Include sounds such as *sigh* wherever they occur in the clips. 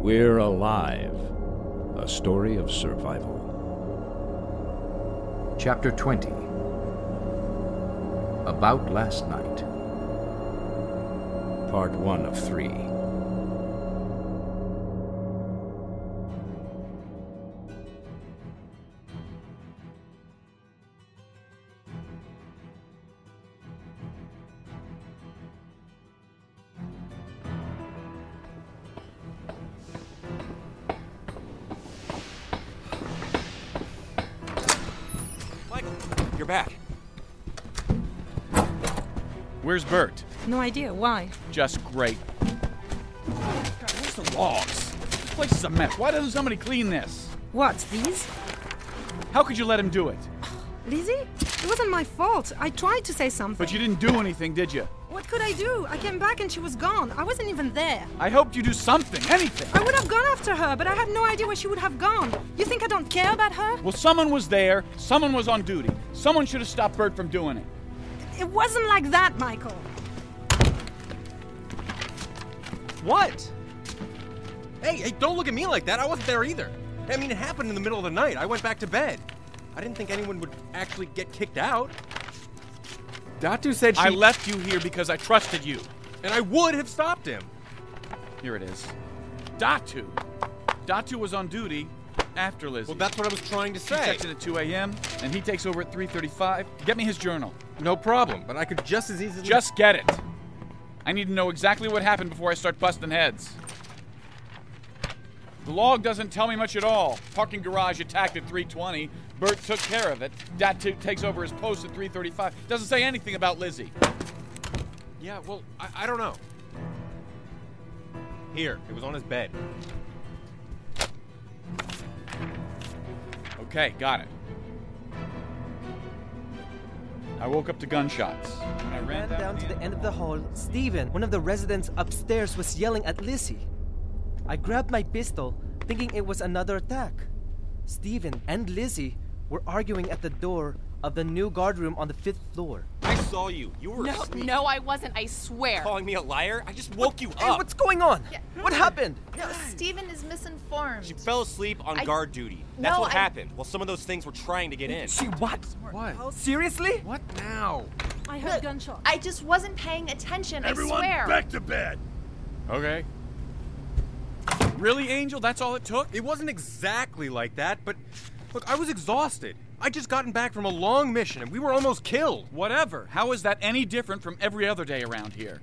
We're Alive, a story of survival. Chapter 20 About Last Night. Part 1 of 3. Idea. Why? Just great. God, where's the logs? This place is a mess. Why doesn't somebody clean this? What? These? How could you let him do it? *sighs* Lizzie? It wasn't my fault. I tried to say something. But you didn't do anything, did you? What could I do? I came back and she was gone. I wasn't even there. I hoped you'd do something, anything. I would have gone after her, but I had no idea where she would have gone. You think I don't care about her? Well, someone was there. Someone was on duty. Someone should have stopped Bert from doing it. It wasn't like that, Michael. What? Hey, hey, don't look at me like that. I wasn't there either. I mean, it happened in the middle of the night. I went back to bed. I didn't think anyone would actually get kicked out. Datu said she. I left you here because I trusted you. And I would have stopped him. Here it is. Datu. Datu was on duty after Lizzie. Well, that's what I was trying to She say. checks in at 2 a.m. and he takes over at 3:35. Get me his journal. No problem, but I could just as easily. Just get it. I need to know exactly what happened before I start busting heads. The log doesn't tell me much at all. Parking garage attacked at 320. Bert took care of it. Dad t- takes over his post at 335. Doesn't say anything about Lizzie. Yeah, well, I, I don't know. Here, it was on his bed. Okay, got it. I woke up to gunshots. When I ran ran down to the end of the hall, Stephen, one of the residents upstairs, was yelling at Lizzie. I grabbed my pistol, thinking it was another attack. Stephen and Lizzie were arguing at the door of the new guard room on the fifth floor. I saw you. You were No, asleep. no, I wasn't. I swear. Calling me a liar? I just woke you up. Hey, up. what's going on? What happened? No, Steven is misinformed. She fell asleep on I- guard duty. That's No, what I- happened. Well, some of those things were trying to get in. She what? What? Seriously? What now? I heard gunshots. I just wasn't paying attention. I swear. Back to bed. Okay. Really, Angel? That's all it took? It wasn't exactly like that, but look, I was exhausted. I just gotten back from a long mission and we were almost killed. Whatever. How is that any different from every other day around here?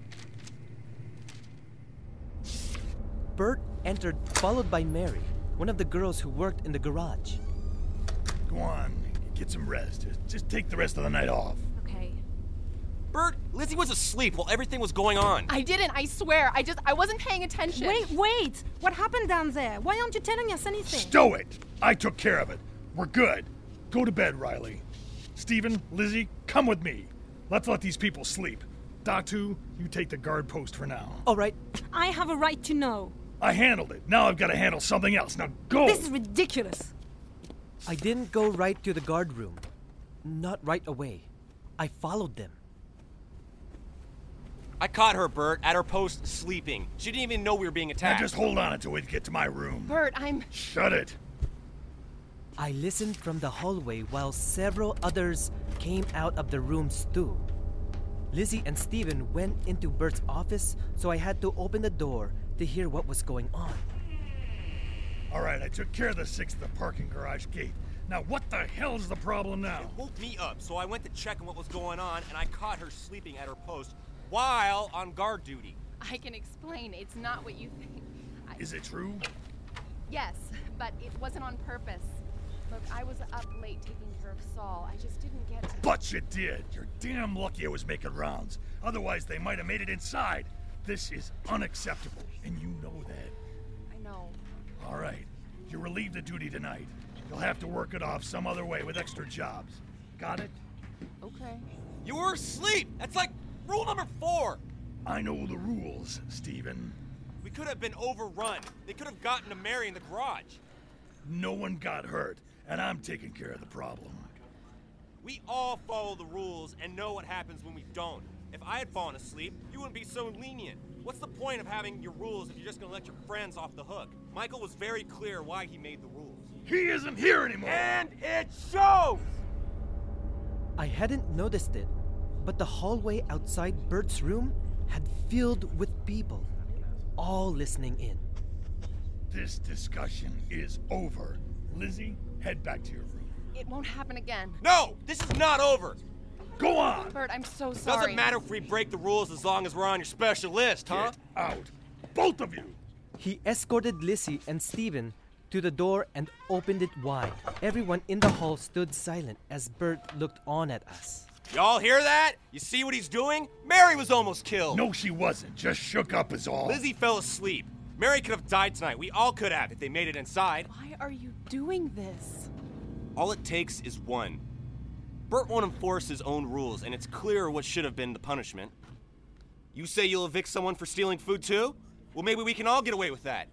Bert entered, followed by Mary, one of the girls who worked in the garage. Go on, get some rest. Just, just take the rest of the night off. Okay. Bert, Lizzie was asleep while everything was going on. I didn't. I swear. I just I wasn't paying attention. Wait, wait! What happened down there? Why aren't you telling us anything? Stow it! I took care of it. We're good. Go to bed, Riley. Stephen, Lizzie, come with me. Let's let these people sleep. Datu, you take the guard post for now. All right, *clears throat* I have a right to know. I handled it. Now I've got to handle something else. Now go! This is ridiculous. I didn't go right to the guard room. Not right away. I followed them. I caught her, Bert, at her post sleeping. She didn't even know we were being Now attacked. just hold on until we get to my room. Bert, I'm Shut it. I listened from the hallway while several others came out of the rooms too. Lizzie and Steven went into Bert's office, so I had to open the door to hear what was going on. All right, I took care of the six at the parking garage gate. Now, what the hell's the problem now? It woke me up, so I went to check on what was going on, and I caught her sleeping at her post while on guard duty. I can explain. It's not what you think. I, Is it true? yes, but it wasn't on purpose. Look, I was up late taking care of Saul. I just didn't get to. But you did. You're damn lucky I was making rounds. Otherwise, they might have made it inside. This is unacceptable, and you know that. I know. All right, you're relieved of duty tonight. You'll have to work it off some other way with extra jobs. Got it? Okay. You were asleep! That's like rule number four! I know the rules, Steven. We could have been overrun. They could have gotten to Mary in the garage. No one got hurt, and I'm taking care of the problem. We all follow the rules and know what happens when we don't. If I had fallen asleep, you wouldn't be so lenient. What's the point of having your rules if you're just gonna let your friends off the hook? Michael was very clear why he made the rules. He isn't here anymore! And it shows! I hadn't noticed it, but the hallway outside Bert's room had filled with people, all listening in. This discussion is over. Lizzie, head back to your room. It won't happen again. No! This is not over! Go on! Bert, I'm so sorry. Doesn't matter if we break the rules as long as we're on your special list, huh? Get out! Both of you! He escorted Lizzie and Stephen to the door and opened it wide. Everyone in the hall stood silent as Bert looked on at us. Y'all hear that? You see what he's doing? Mary was almost killed. No, she wasn't. Just shook up is all. Lizzie fell asleep. Mary could have died tonight. We all could have if they made it inside. Why are you doing this? All it takes is one. Bert won't enforce his own rules, and it's clear what should have been the punishment. You say you'll evict someone for stealing food too? Well, maybe we can all get away with that.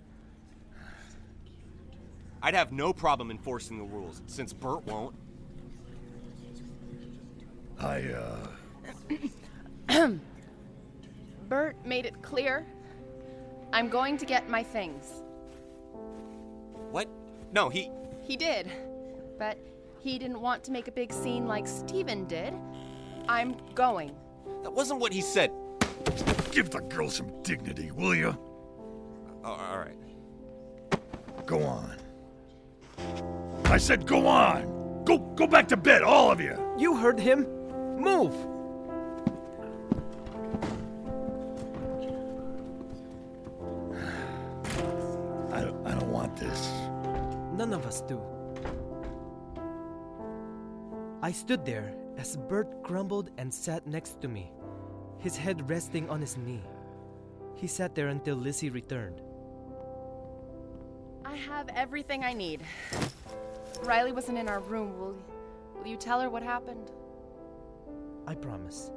I'd have no problem enforcing the rules, since Bert won't. I, uh. *clears throat* Bert made it clear. I'm going to get my things. What? No, he. He did. But he didn't want to make a big scene like Steven did. I'm going. That wasn't what he said. Give the girl some dignity, will you? Oh, all right. Go on. I said go on! Go go back to bed, all of you! You heard him. Move! None of us do. I stood there as Bert grumbled and sat next to me, his head resting on his knee. He sat there until Lizzie returned. I have everything I need. Riley wasn't in our room. Will, will you tell her what happened? I promise.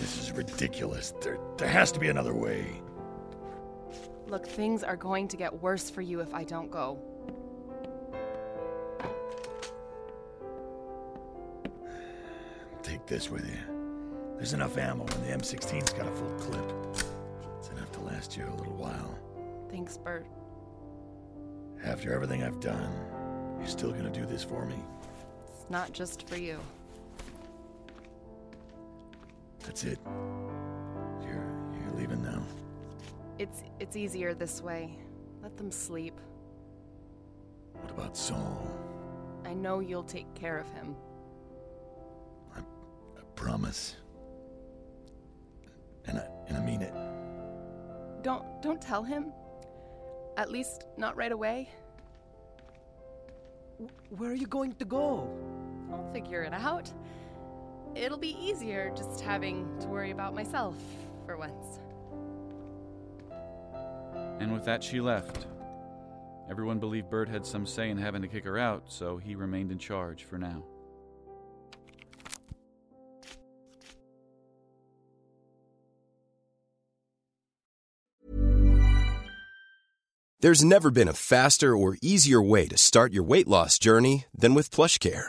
This is ridiculous. There, there has to be another way. Look, things are going to get worse for you if I don't go. Take this with you. There's enough ammo, and the M16's got a full clip. It's enough to last you a little while. Thanks, Bert. After everything I've done, you're still gonna do this for me? It's not just for you. That's it. You're you're leaving now. It's it's easier this way. Let them sleep. What about Saul? I know you'll take care of him. I I promise. And I and I mean it. Don't don't tell him. At least not right away. Where are you going to go? I'll figure it out. It'll be easier just having to worry about myself for once. And with that, she left. Everyone believed Bert had some say in having to kick her out, so he remained in charge for now. There's never been a faster or easier way to start your weight loss journey than with PlushCare.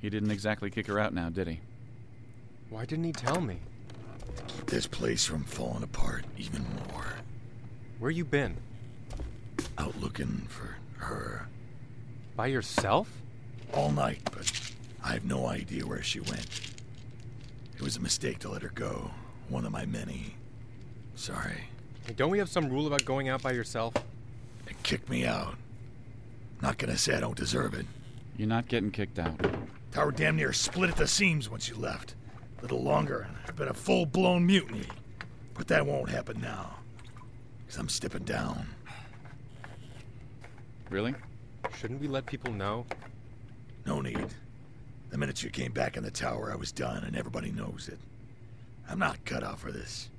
He didn't exactly kick her out now, did he? Why didn't he tell me? Keep this place from falling apart even more. Where you been? Out looking for her. By yourself? All night, but I have no idea where she went. It was a mistake to let her go. One of my many. Sorry. Hey, don't we have some rule about going out by yourself? They kicked me out. Not gonna say I don't deserve it. You're not getting kicked out. Tower damn near split at the seams once you left. A little longer, and I've been a full blown mutiny. But that won't happen now. Because I'm stepping down. Really? Shouldn't we let people know? No need. The minute you came back in the tower, I was done, and everybody knows it. I'm not cut out for this.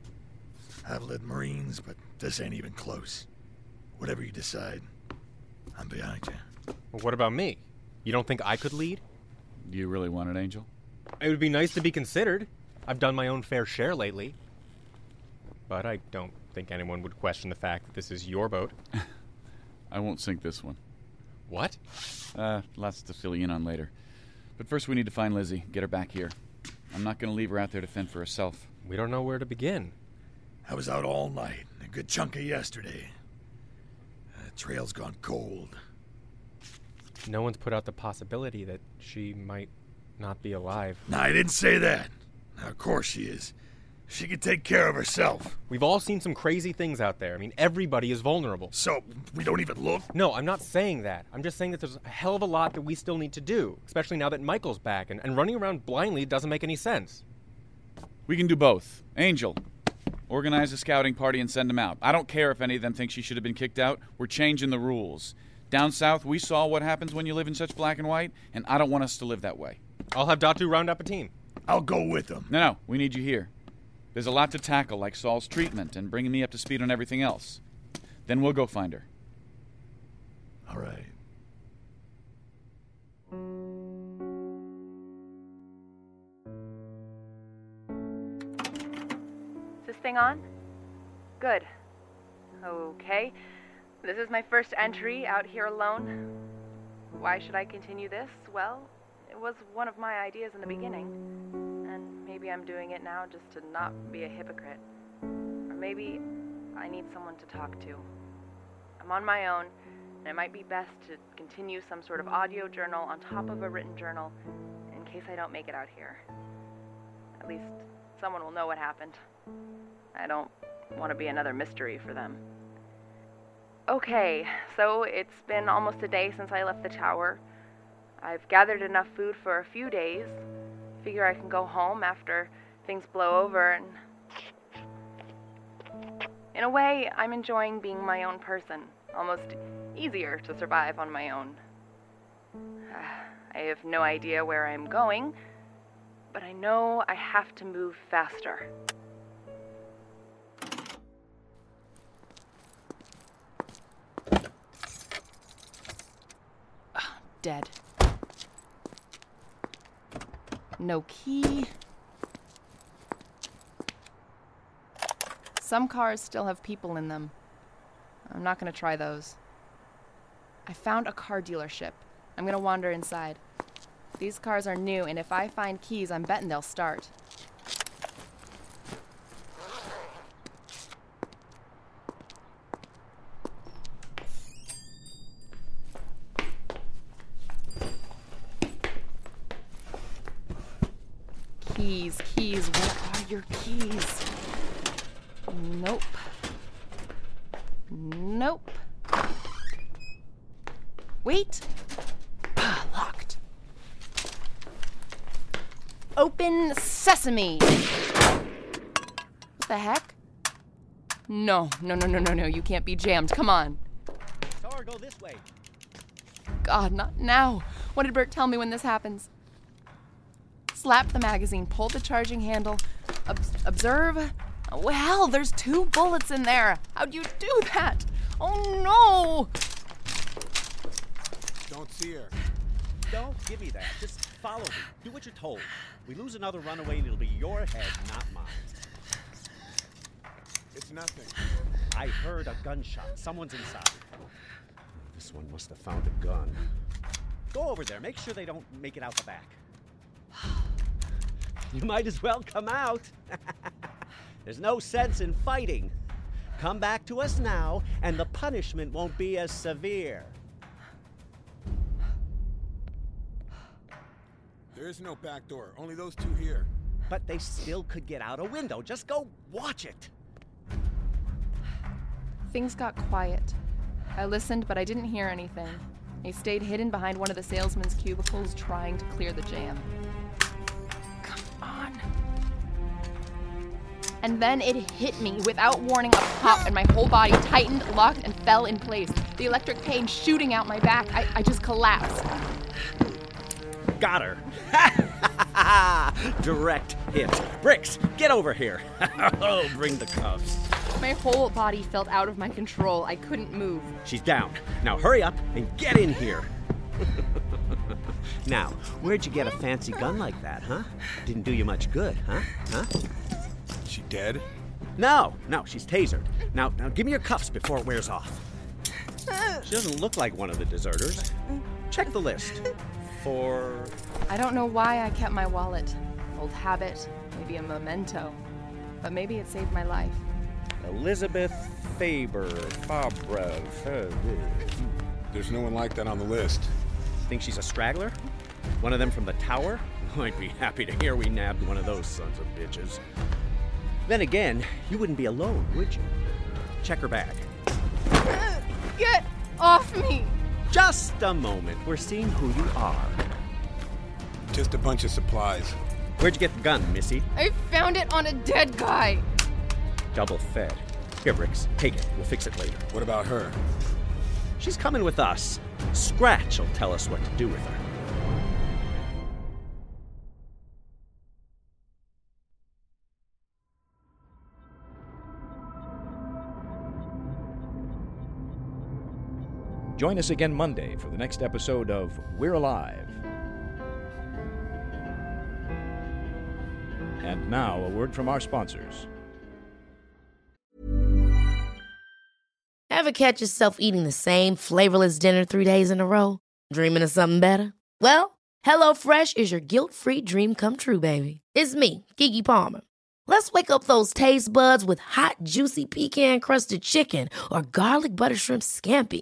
I've led Marines, but this ain't even close. Whatever you decide, I'm behind you. Well, what about me? You don't think I could lead? Do you really want it, Angel? It would be nice to be considered. I've done my own fair share lately. But I don't think anyone would question the fact that this is your boat. *laughs* I won't sink this one. What? Uh, lots to fill you in on later. But first, we need to find Lizzie, get her back here. I'm not going to leave her out there to fend for herself. We don't know where to begin. I was out all night, a good chunk of yesterday. The trail's gone cold. No one's put out the possibility that she might not be alive. No, I didn't say that. Now, of course she is. She can take care of herself. We've all seen some crazy things out there. I mean, everybody is vulnerable. So, we don't even look? No, I'm not saying that. I'm just saying that there's a hell of a lot that we still need to do, especially now that Michael's back, and, and running around blindly doesn't make any sense. We can do both. Angel, organize a scouting party and send them out. I don't care if any of them think she should have been kicked out. We're changing the rules. Down south, we saw what happens when you live in such black and white, and I don't want us to live that way. I'll have Datu round up a team. I'll go with them. No, no, we need you here. There's a lot to tackle, like Saul's treatment and bringing me up to speed on everything else. Then we'll go find her. All right. Is this thing on? Good. Okay. This is my first entry out here alone. Why should I continue this? Well, it was one of my ideas in the beginning. And maybe I'm doing it now just to not be a hypocrite. Or maybe I need someone to talk to. I'm on my own, and it might be best to continue some sort of audio journal on top of a written journal in case I don't make it out here. At least someone will know what happened. I don't want to be another mystery for them. Okay, so it's been almost a day since I left the tower. I've gathered enough food for a few days. Figure I can go home after things blow over and. In a way, I'm enjoying being my own person. Almost easier to survive on my own. I have no idea where I'm going, but I know I have to move faster. Dead. No key. Some cars still have people in them. I'm not gonna try those. I found a car dealership. I'm gonna wander inside. These cars are new, and if I find keys, I'm betting they'll start. Keys, keys, where are your keys? Nope. Nope. Wait. Ah, locked. Open sesame. What the heck? No, no, no, no, no, no. You can't be jammed. Come on. Car, go this way. God, not now. What did Bert tell me when this happens? Slapped the magazine, pulled the charging handle. Ob- observe. Oh, hell, there's two bullets in there. How'd you do that? Oh no! Don't see her. Don't give me that. Just follow me. Do what you're told. We lose another runaway and it'll be your head, not mine. It's nothing. I heard a gunshot. Someone's inside. This one must have found a gun. Go over there. Make sure they don't make it out the back. *sighs* *sighs* *sighs* You might as well come out. *laughs* There's no sense in fighting. Come back to us now, and the punishment won't be as severe. There is no back door. Only those two here. But they still could get out a window. Just go watch it. Things got quiet. I listened, but I didn't hear anything. I stayed hidden behind one of the salesman's cubicles, trying to clear the jam. And then it hit me without warning a pop, and my whole body tightened, locked, and fell in place. The electric pain shooting out my back. I, I just collapsed. Got her. Ha! *laughs* Direct hit. Bricks, get over here. *laughs* oh, bring the cuffs. My whole body felt out of my control. I couldn't move. She's down. Now hurry up and get in here. *laughs* now, where'd you get a fancy gun like that, huh? Didn't do you much good, huh? Huh? She dead? No, no, she's tasered. Now, now give me your cuffs before it wears off. She doesn't look like one of the deserters. Check the list. For I don't know why I kept my wallet. Old habit, maybe a memento. But maybe it saved my life. Elizabeth Faber Fabrev. There's no one like that on the list. Think she's a straggler? One of them from the tower? *laughs* I'd be happy to hear we nabbed one of those sons of bitches. Then again, you wouldn't be alone, would you? Check her bag. Uh, get off me! Just a moment. We're seeing who you are. Just a bunch of supplies. Where'd you get the gun, Missy? I found it on a dead guy. Double fed. Here, Bricks. Take it. We'll fix it later. What about her? She's coming with us. Scratch will tell us what to do with her. Join us again Monday for the next episode of We're Alive. And now, a word from our sponsors. Ever catch yourself eating the same flavorless dinner three days in a row? Dreaming of something better? Well, HelloFresh is your guilt free dream come true, baby. It's me, Keke Palmer. Let's wake up those taste buds with hot, juicy pecan crusted chicken or garlic butter shrimp scampi.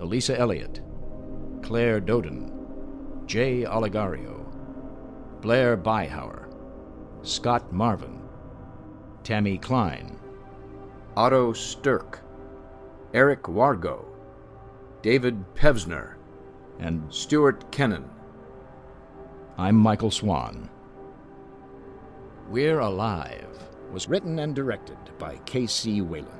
Elisa Elliott, Claire Doden, Jay Oligario, Blair Byhauer, Scott Marvin, Tammy Klein, Otto Stirk, Eric Wargo, David Pevsner, and Stuart Kennan. I'm Michael Swan. We're Alive was written and directed by K.C. Wayland.